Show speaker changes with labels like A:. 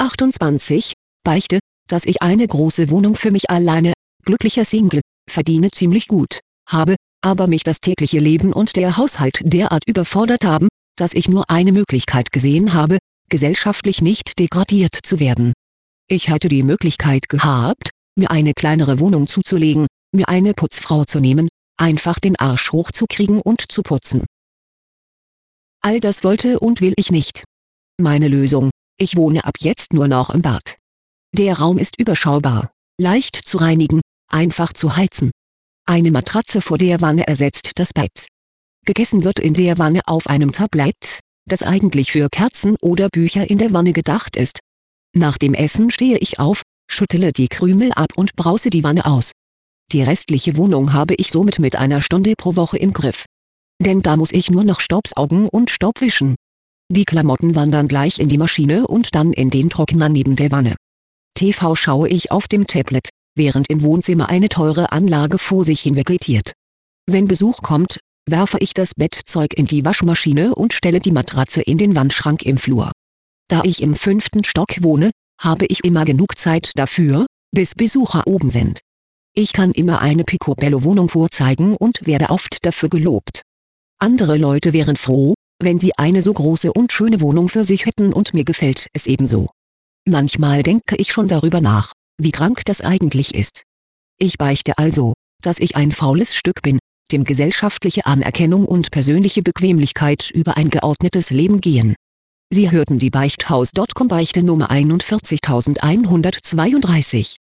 A: 28, beichte, dass ich eine große Wohnung für mich alleine, glücklicher Single, verdiene ziemlich gut, habe, aber mich das tägliche Leben und der Haushalt derart überfordert haben, dass ich nur eine Möglichkeit gesehen habe, gesellschaftlich nicht degradiert zu werden. Ich hätte die Möglichkeit gehabt, mir eine kleinere Wohnung zuzulegen, mir eine Putzfrau zu nehmen, einfach den Arsch hochzukriegen und zu putzen. All das wollte und will ich nicht. Meine Lösung, ich wohne ab jetzt nur noch im Bad. Der Raum ist überschaubar, leicht zu reinigen, einfach zu heizen. Eine Matratze vor der Wanne ersetzt das Bett. Gegessen wird in der Wanne auf einem Tablett, das eigentlich für Kerzen oder Bücher in der Wanne gedacht ist. Nach dem Essen stehe ich auf, schüttele die Krümel ab und brause die Wanne aus. Die restliche Wohnung habe ich somit mit einer Stunde pro Woche im Griff. Denn da muss ich nur noch Staubsaugen und Staubwischen. Die Klamotten wandern gleich in die Maschine und dann in den Trockner neben der Wanne. TV schaue ich auf dem Tablet, während im Wohnzimmer eine teure Anlage vor sich hin vegetiert. Wenn Besuch kommt, werfe ich das Bettzeug in die Waschmaschine und stelle die Matratze in den Wandschrank im Flur. Da ich im fünften Stock wohne, habe ich immer genug Zeit dafür, bis Besucher oben sind. Ich kann immer eine Picobello-Wohnung vorzeigen und werde oft dafür gelobt. Andere Leute wären froh, wenn sie eine so große und schöne Wohnung für sich hätten und mir gefällt es ebenso. Manchmal denke ich schon darüber nach, wie krank das eigentlich ist. Ich beichte also, dass ich ein faules Stück bin, dem gesellschaftliche Anerkennung und persönliche Bequemlichkeit über ein geordnetes Leben gehen. Sie hörten die Beichthaus.com Beichte Nummer 41132